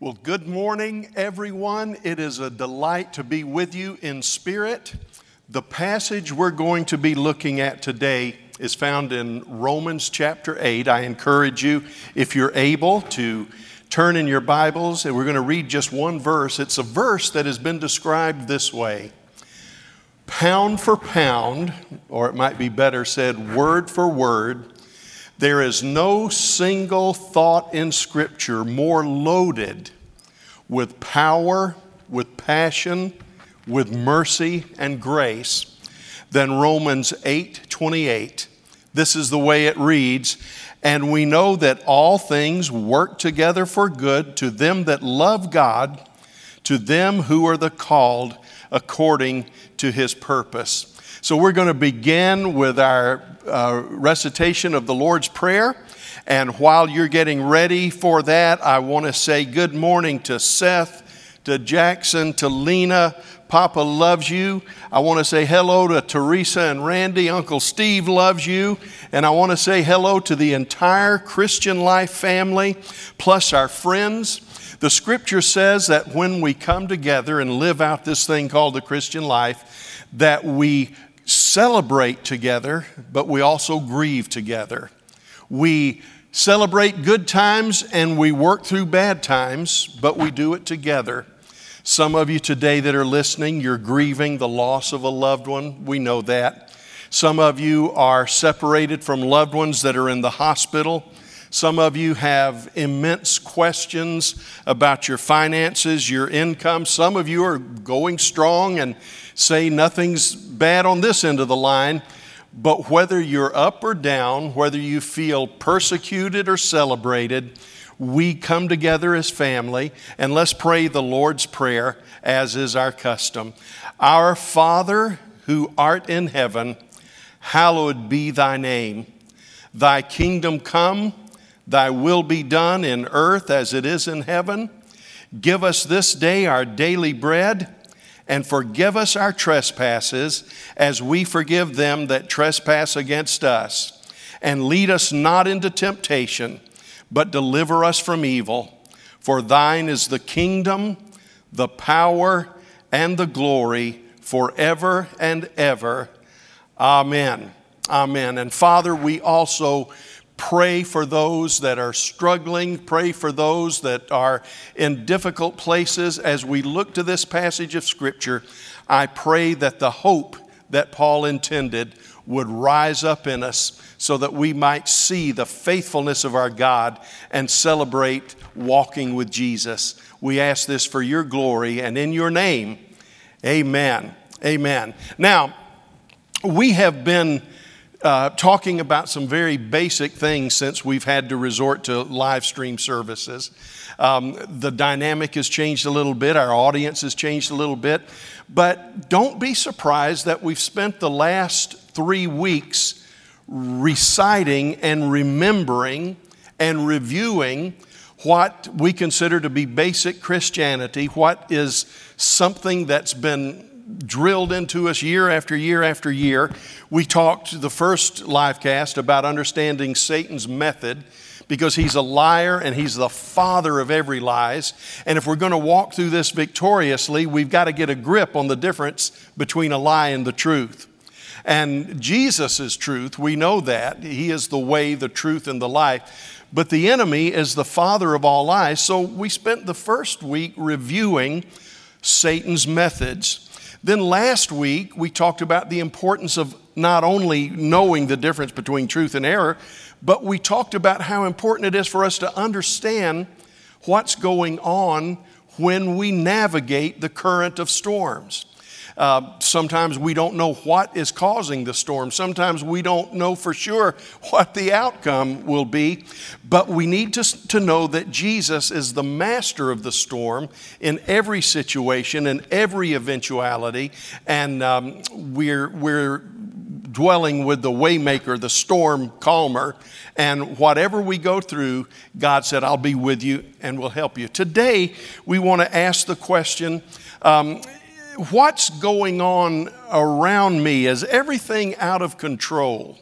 Well, good morning, everyone. It is a delight to be with you in spirit. The passage we're going to be looking at today is found in Romans chapter 8. I encourage you, if you're able, to turn in your Bibles, and we're going to read just one verse. It's a verse that has been described this way Pound for pound, or it might be better said, word for word, there is no single thought in Scripture more loaded with power, with passion, with mercy and grace than Romans 8 28. This is the way it reads. And we know that all things work together for good to them that love God, to them who are the called according to his purpose. So we're going to begin with our uh, recitation of the Lord's Prayer. And while you're getting ready for that, I want to say good morning to Seth, to Jackson, to Lena. Papa loves you. I want to say hello to Teresa and Randy. Uncle Steve loves you. And I want to say hello to the entire Christian Life family, plus our friends. The scripture says that when we come together and live out this thing called the Christian life, that we celebrate together, but we also grieve together. We celebrate good times and we work through bad times, but we do it together. Some of you today that are listening, you're grieving the loss of a loved one. We know that. Some of you are separated from loved ones that are in the hospital. Some of you have immense questions about your finances, your income. Some of you are going strong and say nothing's bad on this end of the line. But whether you're up or down, whether you feel persecuted or celebrated, we come together as family and let's pray the Lord's Prayer as is our custom. Our Father who art in heaven, hallowed be thy name. Thy kingdom come Thy will be done in earth as it is in heaven. Give us this day our daily bread, and forgive us our trespasses as we forgive them that trespass against us. And lead us not into temptation, but deliver us from evil. For thine is the kingdom, the power, and the glory forever and ever. Amen. Amen. And Father, we also Pray for those that are struggling. Pray for those that are in difficult places. As we look to this passage of Scripture, I pray that the hope that Paul intended would rise up in us so that we might see the faithfulness of our God and celebrate walking with Jesus. We ask this for your glory and in your name. Amen. Amen. Now, we have been uh, talking about some very basic things since we've had to resort to live stream services. Um, the dynamic has changed a little bit, our audience has changed a little bit, but don't be surprised that we've spent the last three weeks reciting and remembering and reviewing what we consider to be basic Christianity, what is something that's been drilled into us year after year after year. We talked the first live cast about understanding Satan's method because he's a liar and he's the father of every lies. And if we're going to walk through this victoriously, we've got to get a grip on the difference between a lie and the truth. And Jesus is truth, we know that. He is the way, the truth, and the life. But the enemy is the father of all lies. So we spent the first week reviewing Satan's methods. Then last week, we talked about the importance of not only knowing the difference between truth and error, but we talked about how important it is for us to understand what's going on when we navigate the current of storms. Uh, sometimes we don't know what is causing the storm. Sometimes we don't know for sure what the outcome will be. But we need to, to know that Jesus is the master of the storm in every situation, in every eventuality. And um, we're, we're dwelling with the waymaker, the storm calmer. And whatever we go through, God said, I'll be with you and will help you. Today, we want to ask the question um, what's going on around me? Is everything out of control?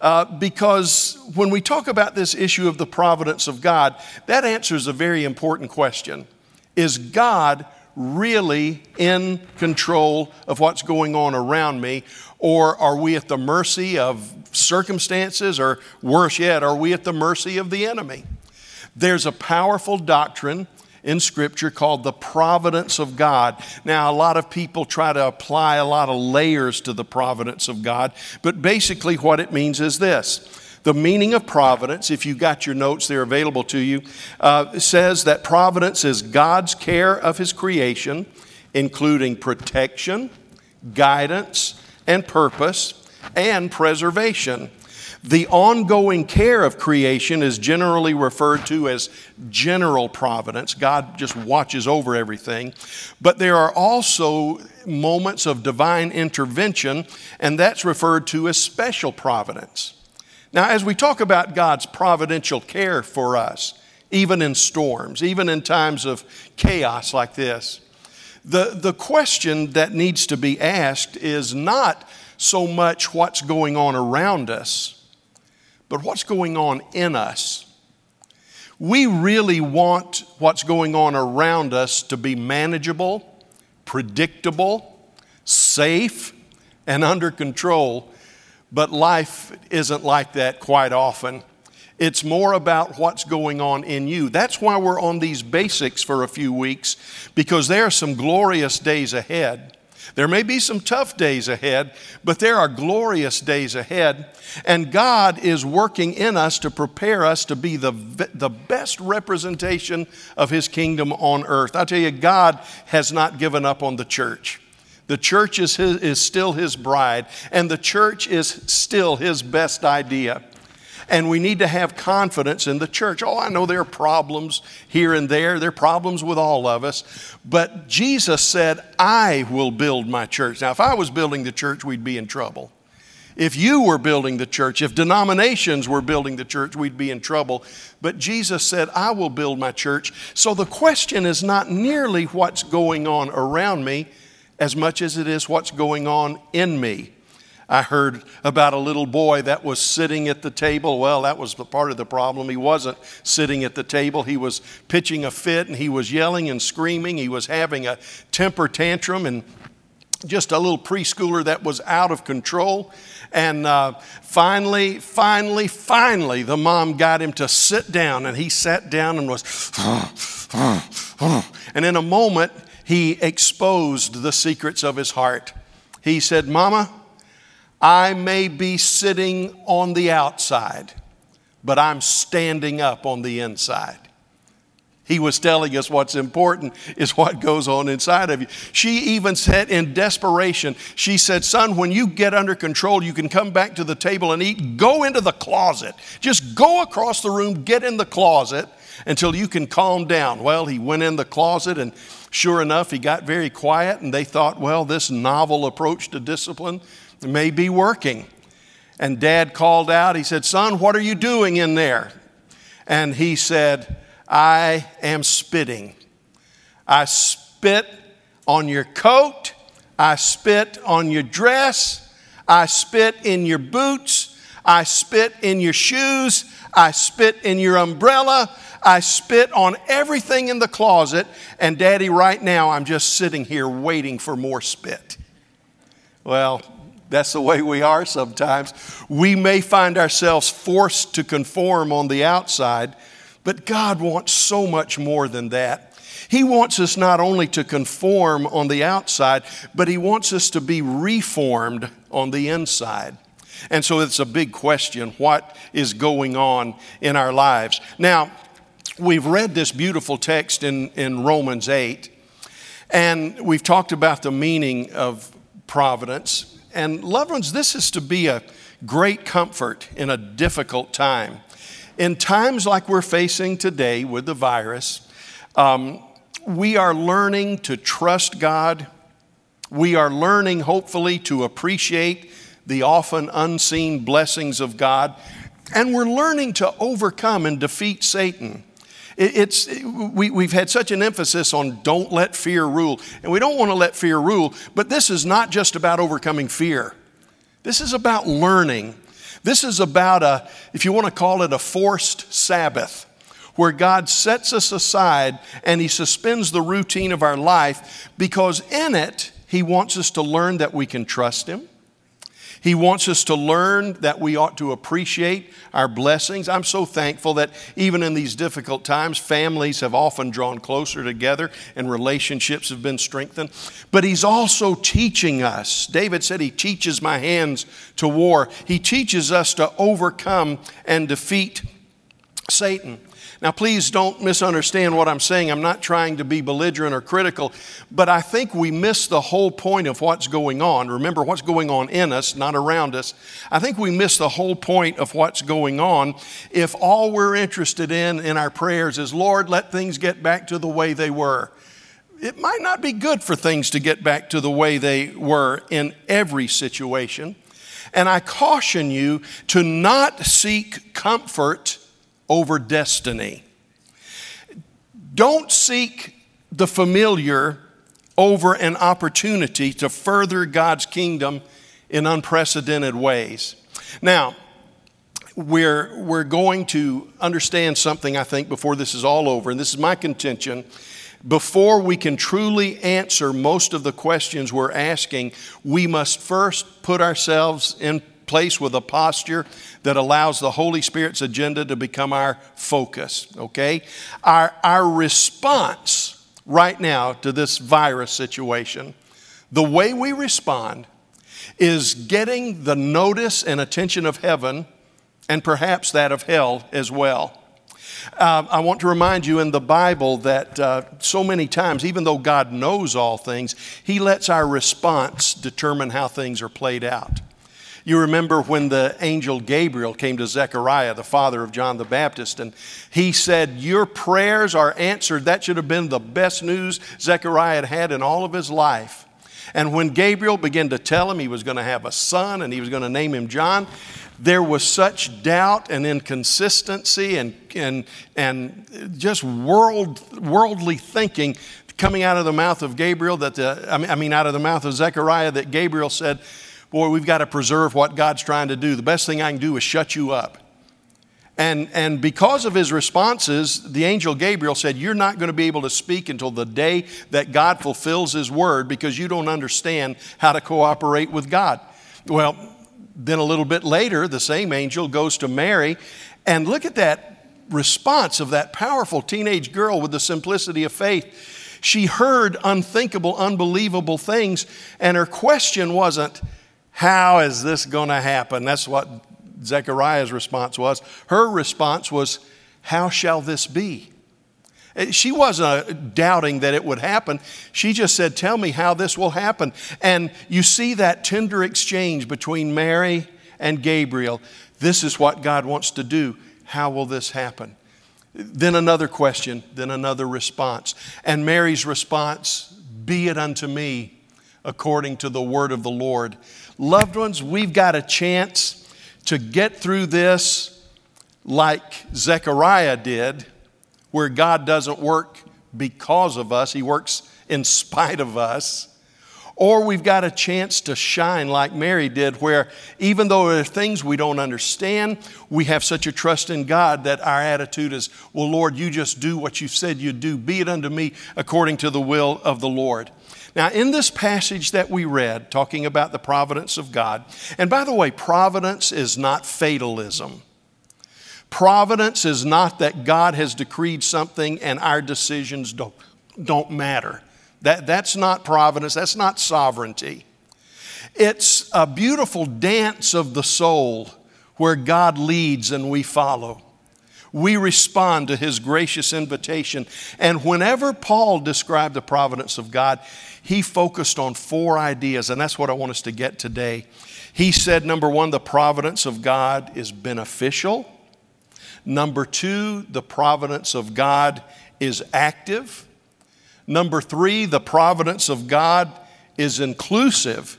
Uh, because when we talk about this issue of the providence of God, that answers a very important question. Is God really in control of what's going on around me? Or are we at the mercy of circumstances? Or worse yet, are we at the mercy of the enemy? There's a powerful doctrine in Scripture called the providence of God. Now, a lot of people try to apply a lot of layers to the providence of God, but basically, what it means is this. The meaning of providence, if you got your notes, they're available to you, uh, says that providence is God's care of His creation, including protection, guidance, and purpose, and preservation. The ongoing care of creation is generally referred to as general providence. God just watches over everything. But there are also moments of divine intervention, and that's referred to as special providence. Now, as we talk about God's providential care for us, even in storms, even in times of chaos like this, the, the question that needs to be asked is not so much what's going on around us but what's going on in us. We really want what's going on around us to be manageable, predictable, safe, and under control, but life isn't like that quite often. It's more about what's going on in you. That's why we're on these basics for a few weeks, because there are some glorious days ahead. There may be some tough days ahead, but there are glorious days ahead. And God is working in us to prepare us to be the, the best representation of His kingdom on earth. I tell you, God has not given up on the church. The church is, his, is still His bride, and the church is still His best idea and we need to have confidence in the church. Oh, I know there are problems here and there, there are problems with all of us, but Jesus said, I will build my church. Now, if I was building the church, we'd be in trouble. If you were building the church, if denominations were building the church, we'd be in trouble. But Jesus said, I will build my church. So the question is not nearly what's going on around me as much as it is what's going on in me. I heard about a little boy that was sitting at the table. Well, that was part of the problem. He wasn't sitting at the table, he was pitching a fit and he was yelling and screaming. He was having a temper tantrum and just a little preschooler that was out of control. And uh, finally, finally, finally, the mom got him to sit down, and he sat down and was, and in a moment, he exposed the secrets of his heart. He said, Mama, I may be sitting on the outside, but I'm standing up on the inside. He was telling us what's important is what goes on inside of you. She even said in desperation, she said, Son, when you get under control, you can come back to the table and eat. Go into the closet. Just go across the room, get in the closet until you can calm down. Well, he went in the closet and sure enough, he got very quiet and they thought, well, this novel approach to discipline may be working. And dad called out, he said, Son, what are you doing in there? And he said, I am spitting. I spit on your coat, I spit on your dress, I spit in your boots, I spit in your shoes, I spit in your umbrella, I spit on everything in the closet, and daddy, right now I'm just sitting here waiting for more spit. Well, that's the way we are sometimes. We may find ourselves forced to conform on the outside, but God wants so much more than that. He wants us not only to conform on the outside, but He wants us to be reformed on the inside. And so it's a big question what is going on in our lives? Now, we've read this beautiful text in, in Romans 8, and we've talked about the meaning of providence. And loved ones, this is to be a great comfort in a difficult time. In times like we're facing today with the virus, um, we are learning to trust God. We are learning, hopefully, to appreciate the often unseen blessings of God. And we're learning to overcome and defeat Satan. It's, we, we've had such an emphasis on don't let fear rule. And we don't want to let fear rule, but this is not just about overcoming fear. This is about learning This is about a, if you want to call it a forced Sabbath, where God sets us aside and He suspends the routine of our life because in it, He wants us to learn that we can trust Him. He wants us to learn that we ought to appreciate our blessings. I'm so thankful that even in these difficult times, families have often drawn closer together and relationships have been strengthened. But He's also teaching us. David said, He teaches my hands to war. He teaches us to overcome and defeat Satan. Now, please don't misunderstand what I'm saying. I'm not trying to be belligerent or critical, but I think we miss the whole point of what's going on. Remember, what's going on in us, not around us. I think we miss the whole point of what's going on if all we're interested in in our prayers is, Lord, let things get back to the way they were. It might not be good for things to get back to the way they were in every situation. And I caution you to not seek comfort over destiny. Don't seek the familiar over an opportunity to further God's kingdom in unprecedented ways. Now, we're, we're going to understand something, I think, before this is all over, and this is my contention. Before we can truly answer most of the questions we're asking, we must first put ourselves in place with a posture that allows the Holy Spirit's agenda to become our focus, okay? Our, our response right now to this virus situation, the way we respond is getting the notice and attention of heaven and perhaps that of hell as well. Uh, I want to remind you in the Bible that uh, so many times, even though God knows all things, He lets our response determine how things are played out. You remember when the angel Gabriel came to Zechariah, the father of John the Baptist, and he said, Your prayers are answered. That should have been the best news Zechariah had had in all of his life. And when Gabriel began to tell him he was going to have a son and he was going to name him John, there was such doubt and inconsistency and, and, and just world, worldly thinking coming out of the mouth of Gabriel that the, I mean, out of the mouth of Zechariah that Gabriel said, boy, we've got to preserve what God's trying to do. The best thing I can do is shut you up. And, and because of his responses, the angel Gabriel said, You're not going to be able to speak until the day that God fulfills his word because you don't understand how to cooperate with God. Well, then a little bit later, the same angel goes to Mary, and look at that response of that powerful teenage girl with the simplicity of faith. She heard unthinkable, unbelievable things, and her question wasn't, how is this going to happen? That's what Zechariah's response was. Her response was, How shall this be? Eh, she wasn't doubting that it would happen. She just said, Tell me how this will happen. And you see that tender exchange between Mary and Gabriel. This is what God wants to do. How will this happen? Then another question, then another response. And Mary's response, Be it unto me according to the word of the Lord. Loved ones, we've got a chance to get through this like Zechariah did, where God doesn't work because of us, He works in spite of us. Or we've got a chance to shine like Mary did, where even though there are things we don't understand, we have such a trust in God that our attitude is, Well, Lord, you just do what you said you'd do. Be it unto me according to the will of the Lord. Now, in this passage that we read, talking about the providence of God, and by the way, providence is not fatalism. Providence is not that God has decreed something and our decisions don't, don't matter. That, that's not providence, that's not sovereignty. It's a beautiful dance of the soul where God leads and we follow we respond to his gracious invitation. And whenever Paul described the providence of God, he focused on four ideas, and that's what I want us to get today. He said, number one, the providence of God is beneficial. Number two, the providence of God is active. Number three, the providence of God is inclusive.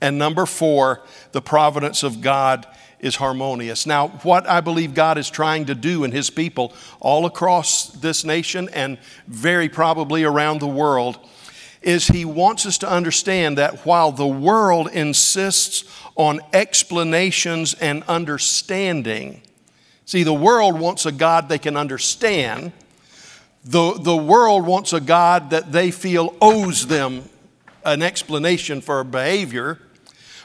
And number four, the providence of God is harmonious. Now, what I believe God is trying to do in His people all across this nation and very probably around the world is he wants us to understand that while the world insists on explanations and understanding, see, the world wants a God they can understand. The, the world wants a God that they feel owes them an explanation for a behavior,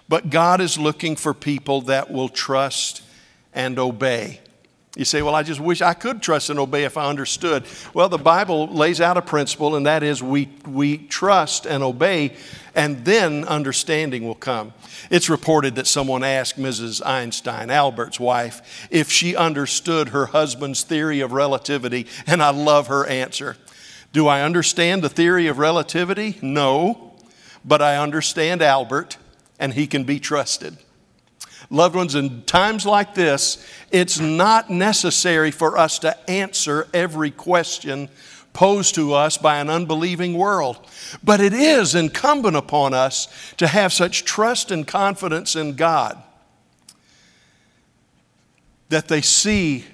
but God is looking for people that will trust and obey. You say, Well, I just wish I could trust and obey if I understood. Well, the Bible lays out a principle, and that is we, we trust and obey, and then understanding will come. It's reported that someone asked Mrs. Einstein, Albert's wife, if she understood her husband's theory of relativity, and I love her answer. Do I understand the theory of relativity? No, but I understand Albert, and he can be trusted. Loved ones, in times like this, it's not necessary for us to answer every question posed to us by an unbelieving world. But it is incumbent upon us to have such trust and confidence in God that they see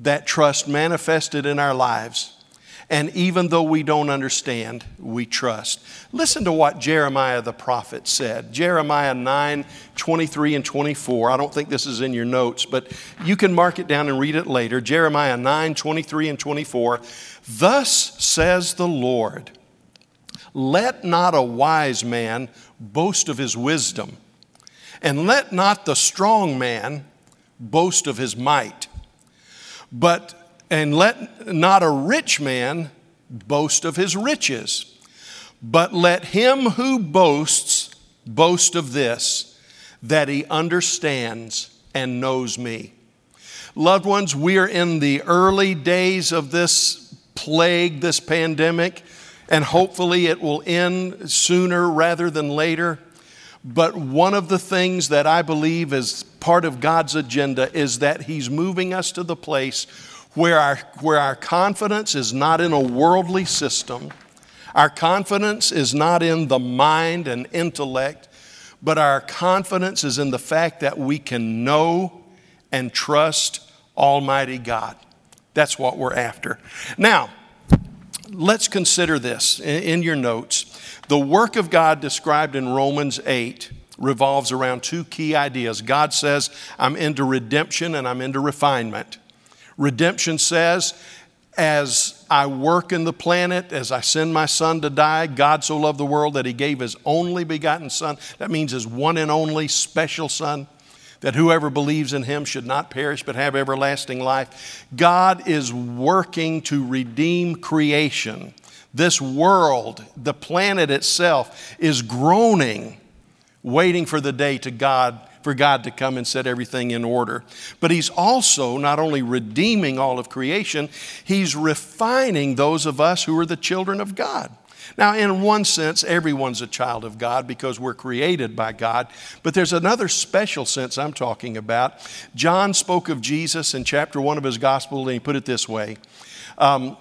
that trust manifested in our lives and even though we don't understand, we trust. Listen to what Jeremiah the prophet said. Jeremiah 9, 23 and 24. I don't think this is in your notes, but you can mark it down and read it later. Jeremiah 9, 23 and 24. Thus says the Lord, let not a wise man boast of his wisdom, and let not the strong man boast of his might, but and let not a rich man boast of his riches, but let him who boasts boast of this, that he understands and knows me. Loved ones, we are in the early days of this plague, this pandemic, and hopefully it will end sooner rather than later. But one of the things that I believe is part of God's agenda is that He's moving us to the place where our, where our confidence is not in a worldly system, our confidence is not in the mind and intellect, but our confidence is in the fact that we can know and trust Almighty God. That's what we're after. Now, let's consider this in your notes. The work of God described in Romans 8 revolves around two key ideas. God says, I'm into redemption and I'm into refinement. Redemption says, as I work in the planet, as I send my son to die, God so loved the world that he gave his only begotten son. That means his one and only special son, that whoever believes in him should not perish but have everlasting life. God is working to redeem creation. This world, the planet itself, is groaning, waiting for the day to God for God to come and set everything in order. But He's also not only redeeming all of creation, He's refining those of us who are the children of God. Now, in one sense, everyone's a child of God because we're created by God. But there's another special sense I'm talking about. John spoke of Jesus in chapter one of his gospel, and he put it this way um,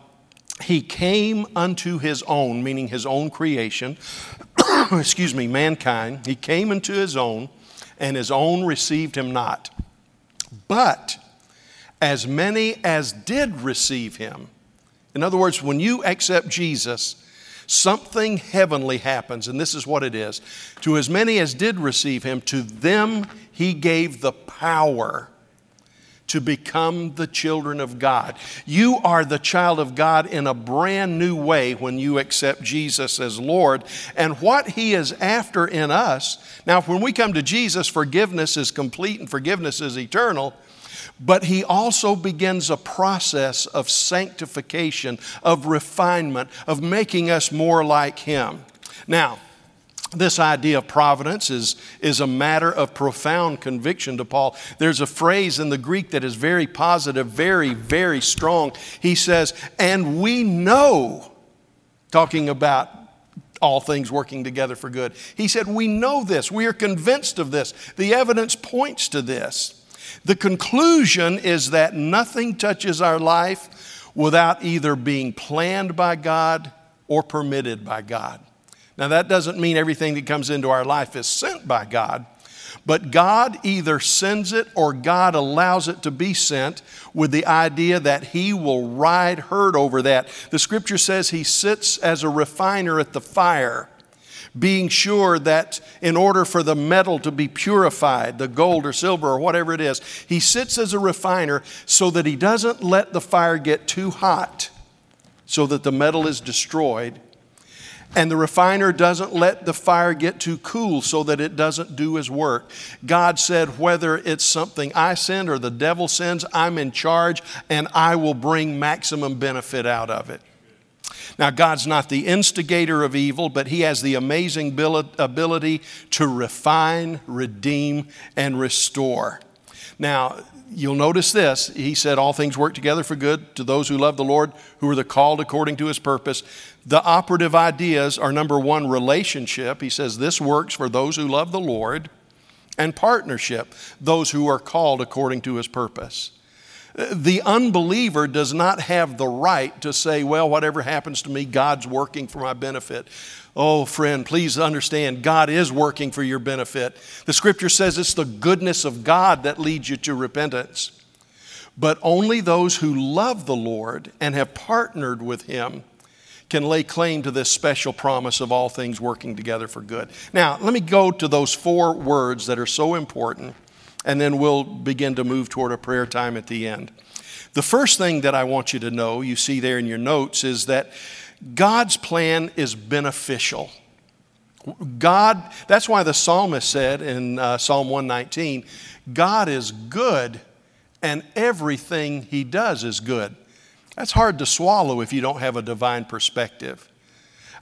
He came unto his own, meaning his own creation, excuse me, mankind. He came into his own, and his own received him not. But as many as did receive him, in other words, when you accept Jesus, something heavenly happens, and this is what it is. To as many as did receive him, to them he gave the power to become the children of God. You are the child of God in a brand new way when you accept Jesus as Lord. And what He is after in us, now, when we come to Jesus, forgiveness is complete and forgiveness is eternal. But he also begins a process of sanctification, of refinement, of making us more like him. Now, this idea of providence is, is a matter of profound conviction to Paul. There's a phrase in the Greek that is very positive, very, very strong. He says, And we know, talking about all things working together for good. He said, We know this. We are convinced of this. The evidence points to this. The conclusion is that nothing touches our life without either being planned by God or permitted by God. Now, that doesn't mean everything that comes into our life is sent by God, But God either sends it or God allows it to be sent with the idea that He will ride herd over that. The scripture says He sits as a refiner at the fire, being sure that in order for the metal to be purified, the gold or silver or whatever it is, He sits as a refiner so that He doesn't let the fire get too hot so that the metal is destroyed and the refiner doesn't let the fire get too cool so that it doesn't do his work. God said, whether it's something I send or the devil sends, I'm in charge and I will bring maximum benefit out of it. Now, God's not the instigator of evil, but He has the amazing ability to refine, redeem, and restore. Now, you'll notice this. He said, All things work together for good to those who love the Lord, who are the called according to his purpose. The operative ideas are number one, relationship. He says, This works for those who love the Lord, and partnership, those who are called according to his purpose. The unbeliever does not have the right to say, Well, whatever happens to me, God's working for my benefit. Oh, friend, please understand, God is working for your benefit. The scripture says it's the goodness of God that leads you to repentance. But only those who love the Lord and have partnered with Him can lay claim to this special promise of all things working together for good. Now, let me go to those four words that are so important, and then we'll begin to move toward a prayer time at the end. The first thing that I want you to know, you see there in your notes, is that God's plan is beneficial. God, that's why the psalmist said in uh, Psalm 119, God is good and everything he does is good. That's hard to swallow if you don't have a divine perspective.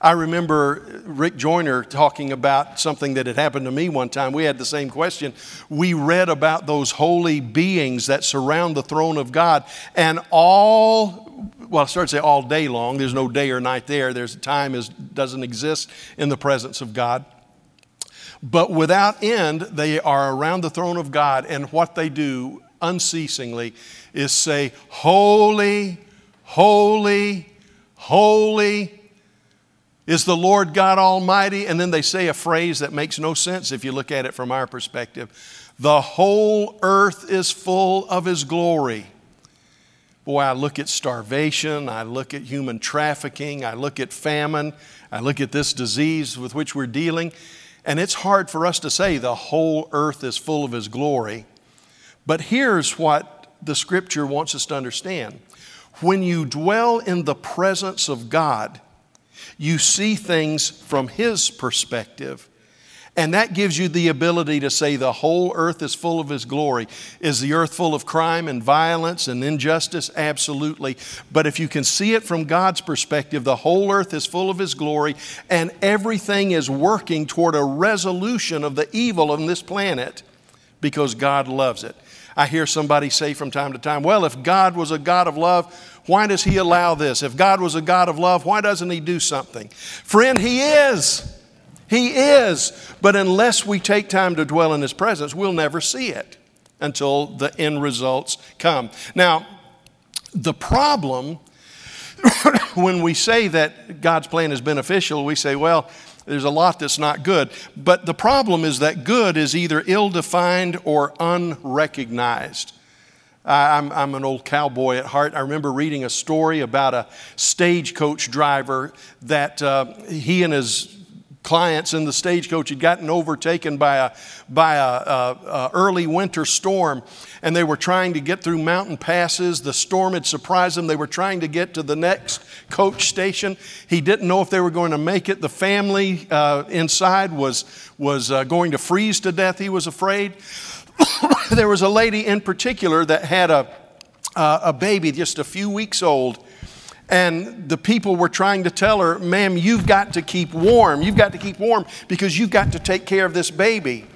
I remember Rick Joyner talking about something that had happened to me one time. We had the same question. We read about those holy beings that surround the throne of God, and all well, I start to say all day long. There's no day or night there. There's time is doesn't exist in the presence of God. But without end, they are around the throne of God, and what they do unceasingly is say, Holy, holy, holy is the Lord God Almighty. And then they say a phrase that makes no sense if you look at it from our perspective. The whole earth is full of His glory. Boy, I look at starvation, I look at human trafficking, I look at famine, I look at this disease with which we're dealing, and it's hard for us to say the whole earth is full of His glory. But here's what the scripture wants us to understand when you dwell in the presence of God, you see things from His perspective and that gives you the ability to say the whole earth is full of His glory. Is the earth full of crime and violence and injustice? Absolutely. But if you can see it from God's perspective, the whole earth is full of His glory and everything is working toward a resolution of the evil on this planet because God loves it. I hear somebody say from time to time, well, if God was a God of love, why does He allow this? If God was a God of love, why doesn't He do something? Friend, He is. He is. But unless we take time to dwell in His presence, we'll never see it until the end results come. Now, the problem when we say that God's plan is beneficial, we say, well, there's a lot that's not good. But the problem is that good is either ill defined or unrecognized. I'm, I'm, an old cowboy at heart. I remember reading a story about a stagecoach driver that uh, he and his clients in the stagecoach had gotten overtaken by a, by a, a, a, early winter storm and they were trying to get through mountain passes. The storm had surprised them. They were trying to get to the next coach station. He didn't know if they were going to make it. The family uh, inside was, was uh, going to freeze to death. He was afraid. There was a lady in particular that had a, a baby just a few weeks old and the people were trying to tell her, ma'am, you've got to keep warm. You've got to keep warm because you've got to take care of this baby.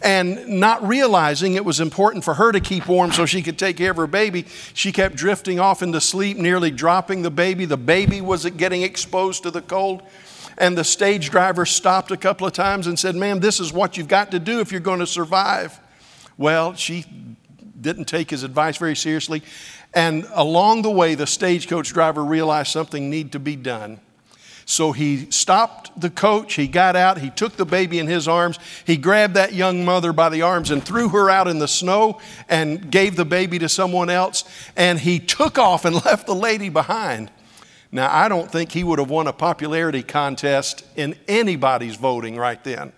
And not realizing it was important for her to keep warm so she could take care of her baby, she kept drifting off into sleep, nearly dropping the baby. The baby was getting exposed to the cold. And the stage driver stopped a couple of times and said, Ma'am, this is what you've got to do if you're going to survive. Well, she didn't take his advice very seriously and along the way, the stagecoach driver realized something needed to be done. So he stopped the coach, he got out, he took the baby in his arms, he grabbed that young mother by the arms and threw her out in the snow and gave the baby to someone else, and he took off and left the lady behind. Now, I don't think he would have won a popularity contest in anybody's voting right then.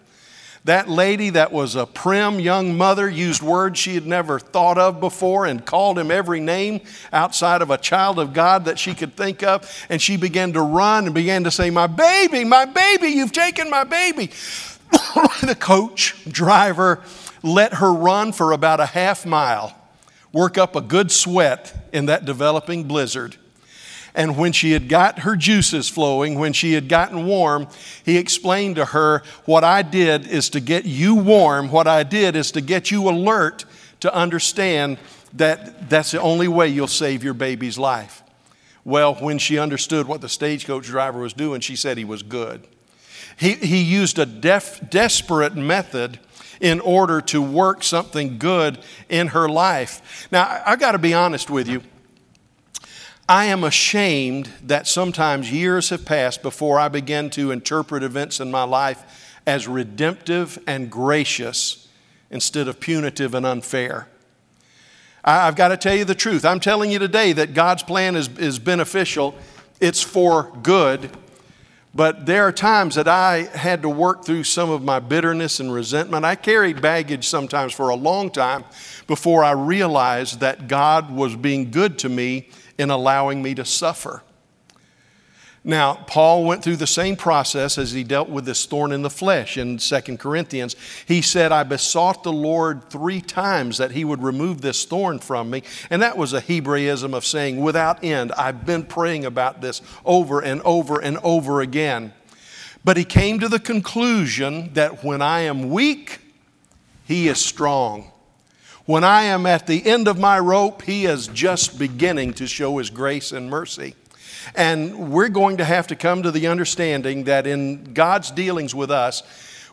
That lady that was a prim young mother used words she had never thought of before and called him every name outside of a child of God that she could think of. And she began to run and began to say, My baby, my baby, you've taken my baby. the coach, driver, let her run for about a half mile, work up a good sweat in that developing blizzard. And when she had got her juices flowing, when she had gotten warm, he explained to her, What I did is to get you warm. What I did is to get you alert to understand that that's the only way you'll save your baby's life. Well, when she understood what the stagecoach driver was doing, she said he was good. He, he used a def, desperate method in order to work something good in her life. Now, I, I got to be honest with you. I am ashamed that sometimes years have passed before I begin to interpret events in my life as redemptive and gracious instead of punitive and unfair. I've got to tell you the truth. I'm telling you today that God's plan is, is beneficial, it's for good. But there are times that I had to work through some of my bitterness and resentment. I carried baggage sometimes for a long time before I realized that God was being good to me in allowing me to suffer. Now, Paul went through the same process as he dealt with this thorn in the flesh in 2 Corinthians. He said, I besought the Lord three times that he would remove this thorn from me. And that was a Hebraism of saying, without end, I've been praying about this over and over and over again. But he came to the conclusion that when I am weak, he is strong. When I am at the end of my rope, He is just beginning to show His grace and mercy. And we're going to have to come to the understanding that in God's dealings with us,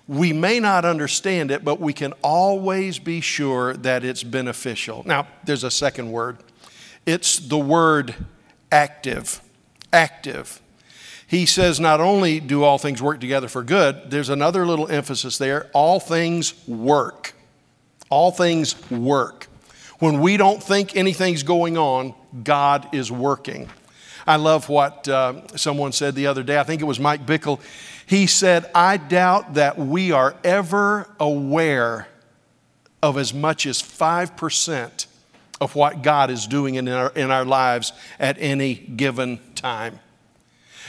we may not understand it, but we can always be sure that it's beneficial. Now, there's a second word it's the word active. Active. He says, not only do all things work together for good, there's another little emphasis there all things work. All things work. When we don't think anything's going on, God is working. I love what uh, someone said the other day. I think it was Mike Bickle. He said, I doubt that we are ever aware of as much as 5% of what God is doing in our, in our lives at any given time.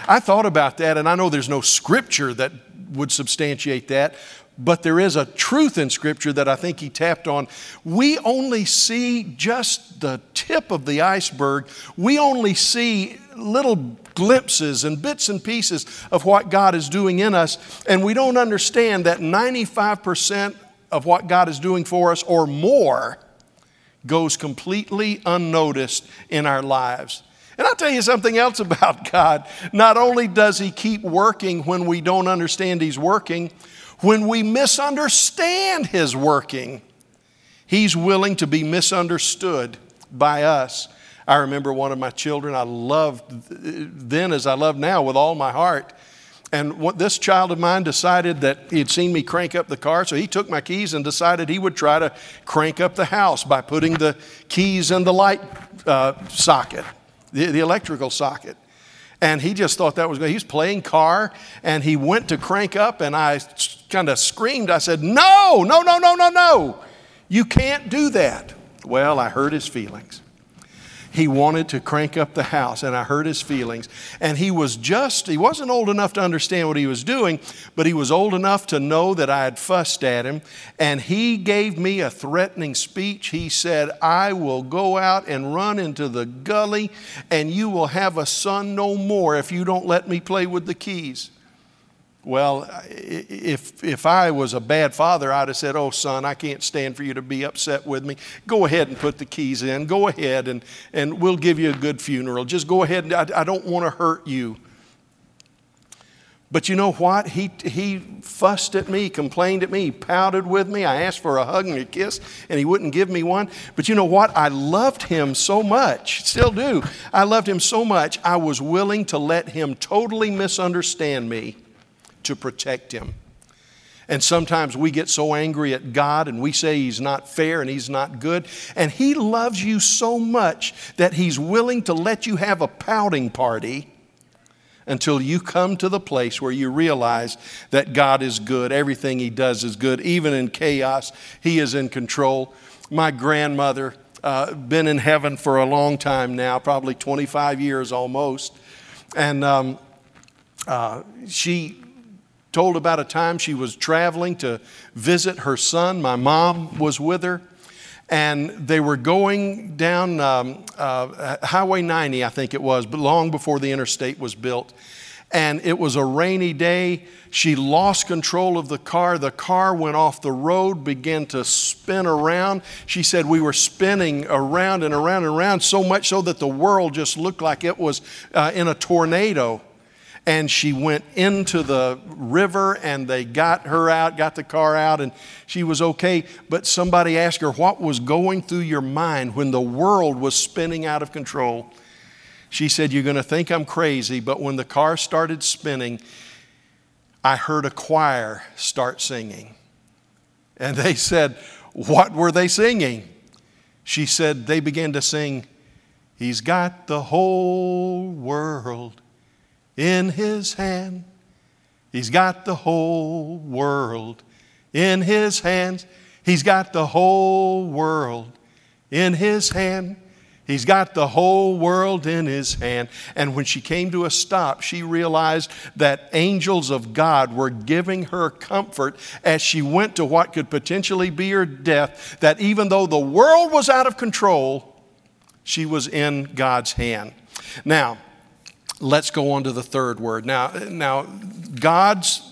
I thought about that, and I know there's no scripture that would substantiate that, but there is a truth in Scripture that I think he tapped on. We only see just the tip of the iceberg. We only see little glimpses and bits and pieces of what God is doing in us, and we don't understand that 95% of what God is doing for us or more goes completely unnoticed in our lives. And I'll tell you something else about God. Not only does He keep working when we don't understand He's working, when we misunderstand His working, He's willing to be misunderstood by us. I remember one of my children I loved then as I love now with all my heart. And what this child of mine decided that he'd seen me crank up the car, so he took my keys and decided he would try to crank up the house by putting the keys in the light uh, socket, the, the electrical socket. And he just thought that was good. He was playing car and he went to crank up, and I kind of screamed. I said, No, no, no, no, no, no. You can't do that. Well, I hurt his feelings. He wanted to crank up the house, and I hurt his feelings. And he was just, he wasn't old enough to understand what he was doing, but he was old enough to know that I had fussed at him. And he gave me a threatening speech. He said, I will go out and run into the gully, and you will have a son no more if you don't let me play with the keys. Well, if, if I was a bad father, I'd have said, Oh, son, I can't stand for you to be upset with me. Go ahead and put the keys in. Go ahead and, and we'll give you a good funeral. Just go ahead and I, I don't want to hurt you. But you know what? He, he fussed at me, complained at me, pouted with me. I asked for a hug and a kiss, and he wouldn't give me one. But you know what? I loved him so much, still do. I loved him so much, I was willing to let him totally misunderstand me to protect him. And sometimes we get so angry at God and we say He's not fair and He's not good. And He loves you so much that He's willing to let you have a pouting party until you come to the place where you realize that God is good. Everything He does is good. Even in chaos, He is in control. My grandmother, uh, been in heaven for a long time now, probably 25 years almost. And um, uh, she told about a time she was traveling to visit her son. My mom was with her. And they were going down um, uh, Highway 90, I think it was, but long before the interstate was built. And it was a rainy day. She lost control of the car. The car went off the road, began to spin around. She said we were spinning around and around and around, so much so that the world just looked like it was uh, in a tornado and she went into the river and they got her out, got the car out, and she was okay. But somebody asked her, What was going through your mind when the world was spinning out of control? She said, You're going to think I'm crazy, but when the car started spinning, I heard a choir start singing. And they said, What were they singing? She said, They began to sing, He's got the whole world in his hand. He's got the whole world in his hands. He's got the whole world in his hand. He's got the whole world in his hand. And when she came to a stop, she realized that angels of God were giving her comfort as she went to what could potentially be her death. That even though the world was out of control, she was in God's hand. Now, let's go on to the third word. Now, now God's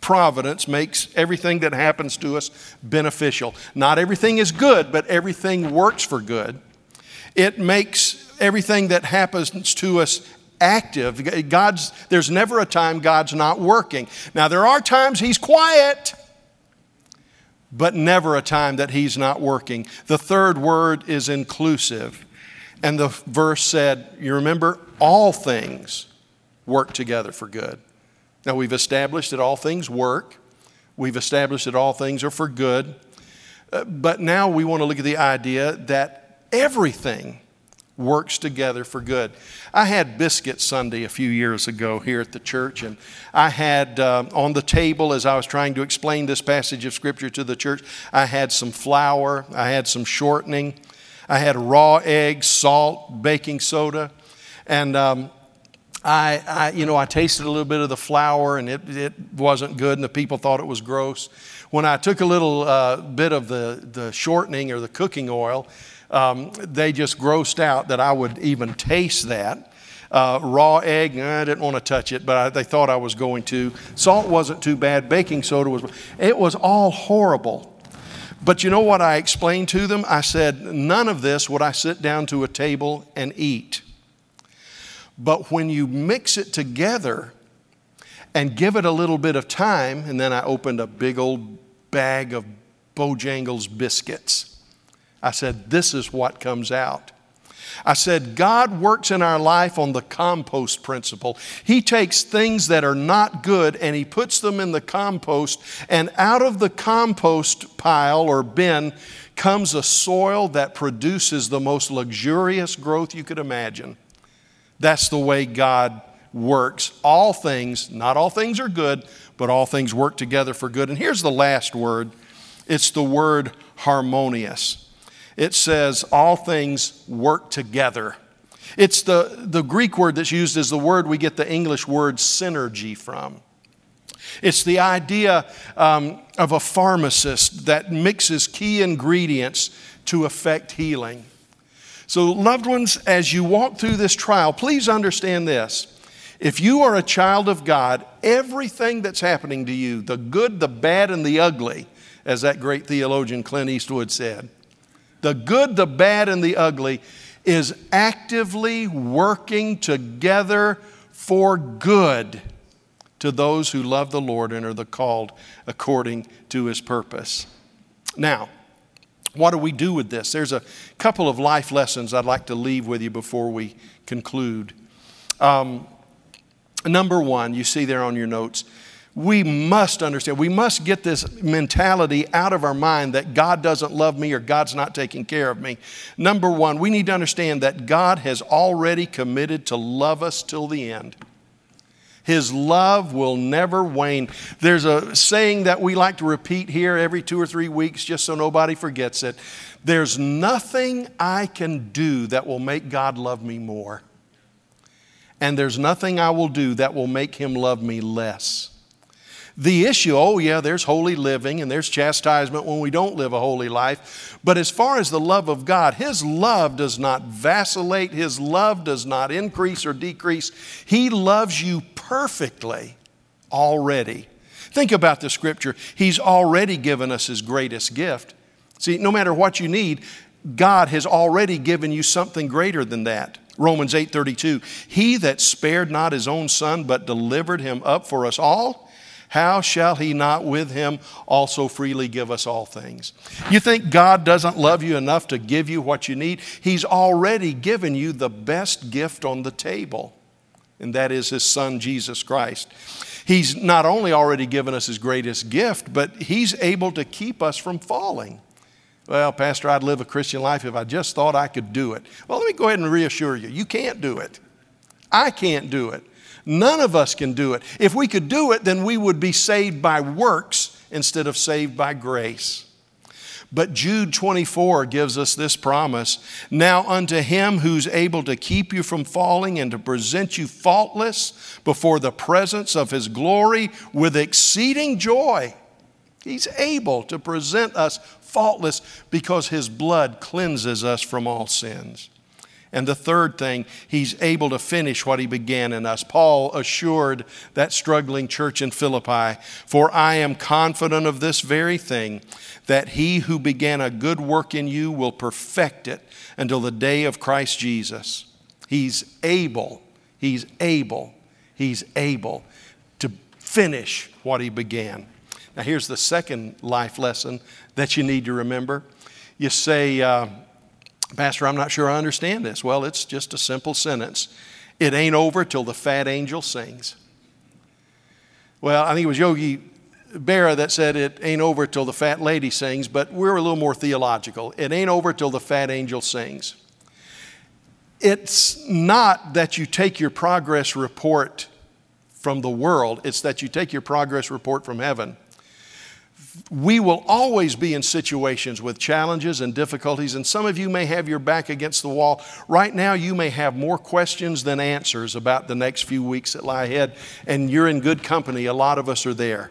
providence makes everything that happens to us beneficial. Not everything is good, but everything works for good. It makes everything that happens to us active. God's there's never a time God's not working. Now there are times he's quiet, but never a time that he's not working. The third word is inclusive. And the verse said, you remember, all things work together for good. Now, we've established that all things work, we've established that all things are for good. Uh, but now we want to look at the idea that everything works together for good. I had biscuit Sunday a few years ago here at the church, and I had uh, on the table as I was trying to explain this passage of Scripture to the church, I had some flour, I had some shortening, I had raw eggs, salt, baking soda, and um, I, I, you know, I tasted a little bit of the flour, and it, it wasn't good, and the people thought it was gross. When I took a little uh, bit of the, the shortening or the cooking oil, um, they just grossed out that I would even taste that. Uh, raw egg, I didn't want to touch it, but I, they thought I was going to. Salt wasn't too bad. Baking soda was, it was all horrible. But you know what I explained to them? I said, none of this would I sit down to a table and eat. But when you mix it together and give it a little bit of time, and then I opened a big old bag of Bojangles biscuits. I said, This is what comes out. I said, God works in our life on the compost principle. He takes things that are not good and He puts them in the compost, and out of the compost pile or bin comes a soil that produces the most luxurious growth you could imagine. That's the way God works. All things, not all things are good, but all things work together for good. And here's the last word it's the word harmonious it says all things work together. It's the, the Greek word that's used as the word we get the English word synergy from. It's the idea um, of a pharmacist that mixes key ingredients to effect healing. So, loved ones, as you walk through this trial, please understand this. If you are a child of God, everything that's happening to you, the good, the bad, and the ugly, as that great theologian Clint Eastwood said, the good, the bad, and the ugly, is actively working together for good to those who love the Lord and are the called according to his purpose. Now, what do we do with this? There's a couple of life lessons I'd like to leave with you before we conclude. Um, number one, you see there on your notes, we must understand, we must get this mentality out of our mind that God doesn't love me or God's not taking care of me. Number one, we need to understand that God has already committed to love us till the end. His love will never wane. There's a saying that we like to repeat here every two or three weeks just so nobody forgets it. There's nothing I can do that will make God love me more. And there's nothing I will do that will make him love me less. The issue, oh, yeah, there's holy living and there's chastisement when we don't live a holy life. But as far as the love of God, His love does not vacillate, His love does not increase or decrease. He loves you perfectly already. Think about the scripture. He's already given us His greatest gift. See, no matter what you need, God has already given you something greater than that. Romans 8:32 He that spared not his own son but delivered him up for us all how shall he not with him also freely give us all things? You think God doesn't love you enough to give you what you need? He's already given you the best gift on the table, and that is his son, Jesus Christ. He's not only already given us his greatest gift, but he's able to keep us from falling. Well, Pastor, I'd live a Christian life if I just thought I could do it. Well, let me go ahead and reassure you you can't do it. I can't do it. None of us can do it. If we could do it, then we would be saved by works instead of saved by grace. But Jude 24 gives us this promise Now unto him who's able to keep you from falling and to present you faultless before the presence of his glory with exceeding joy. He's able to present us faultless because his blood cleanses us from all sins. And the third thing, he's able to finish what he began in us. Paul assured that struggling church in Philippi, For I am confident of this very thing, that he who began a good work in you will perfect it until the day of Christ Jesus. He's able, he's able, he's able to finish what he began. Now, here's the second life lesson that you need to remember. You say, uh, Pastor, I'm not sure I understand this. Well, it's just a simple sentence. It ain't over till the fat angel sings. Well, I think it was Yogi Berra that said it ain't over till the fat lady sings, but we're a little more theological. It ain't over till the fat angel sings. It's not that you take your progress report from the world, it's that you take your progress report from heaven we will always be in situations with challenges and difficulties, and some of you may have your back against the wall. Right now, you may have more questions than answers about the next few weeks that lie ahead, and you're in good company. A lot of us are there.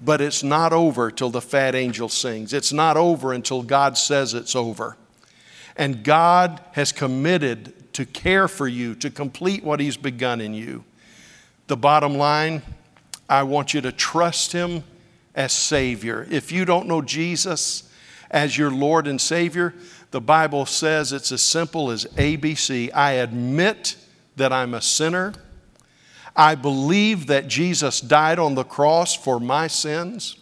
But it's not over till the fat angel sings, it's not over until God says it's over. And God has committed to care for you, to complete what He's begun in you. The bottom line, I want you to trust Him as Savior. If you don't know Jesus as your Lord and Savior, the Bible says it's as simple as ABC. I admit that I'm a sinner. I believe that Jesus died on the cross for my sins.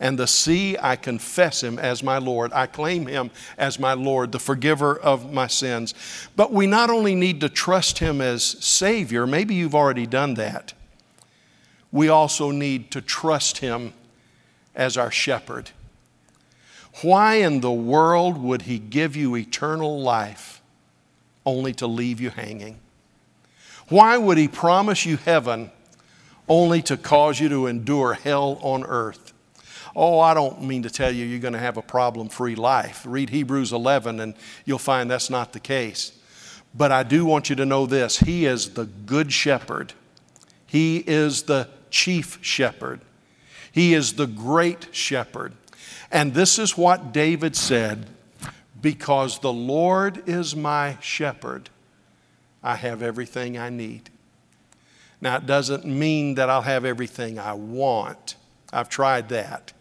And the C, I confess Him as my Lord. I claim Him as my Lord, the forgiver of my sins. But we not only need to trust Him as Savior, maybe you've already done that, we also need to trust Him as our shepherd. Why in the world would he give you eternal life only to leave you hanging? Why would he promise you heaven only to cause you to endure hell on earth? Oh, I don't mean to tell you you're going to have a problem free life. Read Hebrews 11 and you'll find that's not the case. But I do want you to know this He is the good shepherd, He is the chief shepherd. He is the great shepherd. And this is what David said because the Lord is my shepherd, I have everything I need. Now, it doesn't mean that I'll have everything I want. I've tried that.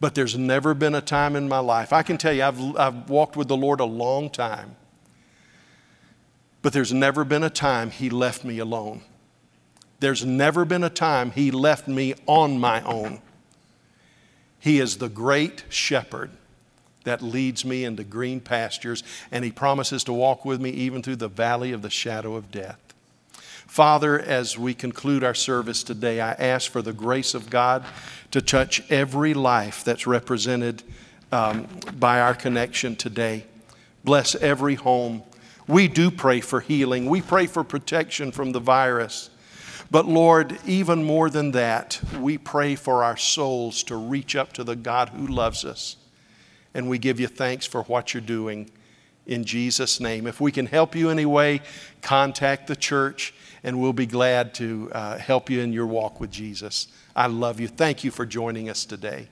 But there's never been a time in my life, I can tell you, I've, I've walked with the Lord a long time, but there's never been a time He left me alone. There's never been a time He left me on my own. He is the great shepherd that leads me into green pastures, and He promises to walk with me even through the valley of the shadow of death. Father, as we conclude our service today, I ask for the grace of God to touch every life that's represented um, by our connection today. Bless every home. We do pray for healing, we pray for protection from the virus. But Lord, even more than that, we pray for our souls to reach up to the God who loves us. And we give you thanks for what you're doing in Jesus' name. If we can help you anyway, contact the church and we'll be glad to uh, help you in your walk with Jesus. I love you. Thank you for joining us today.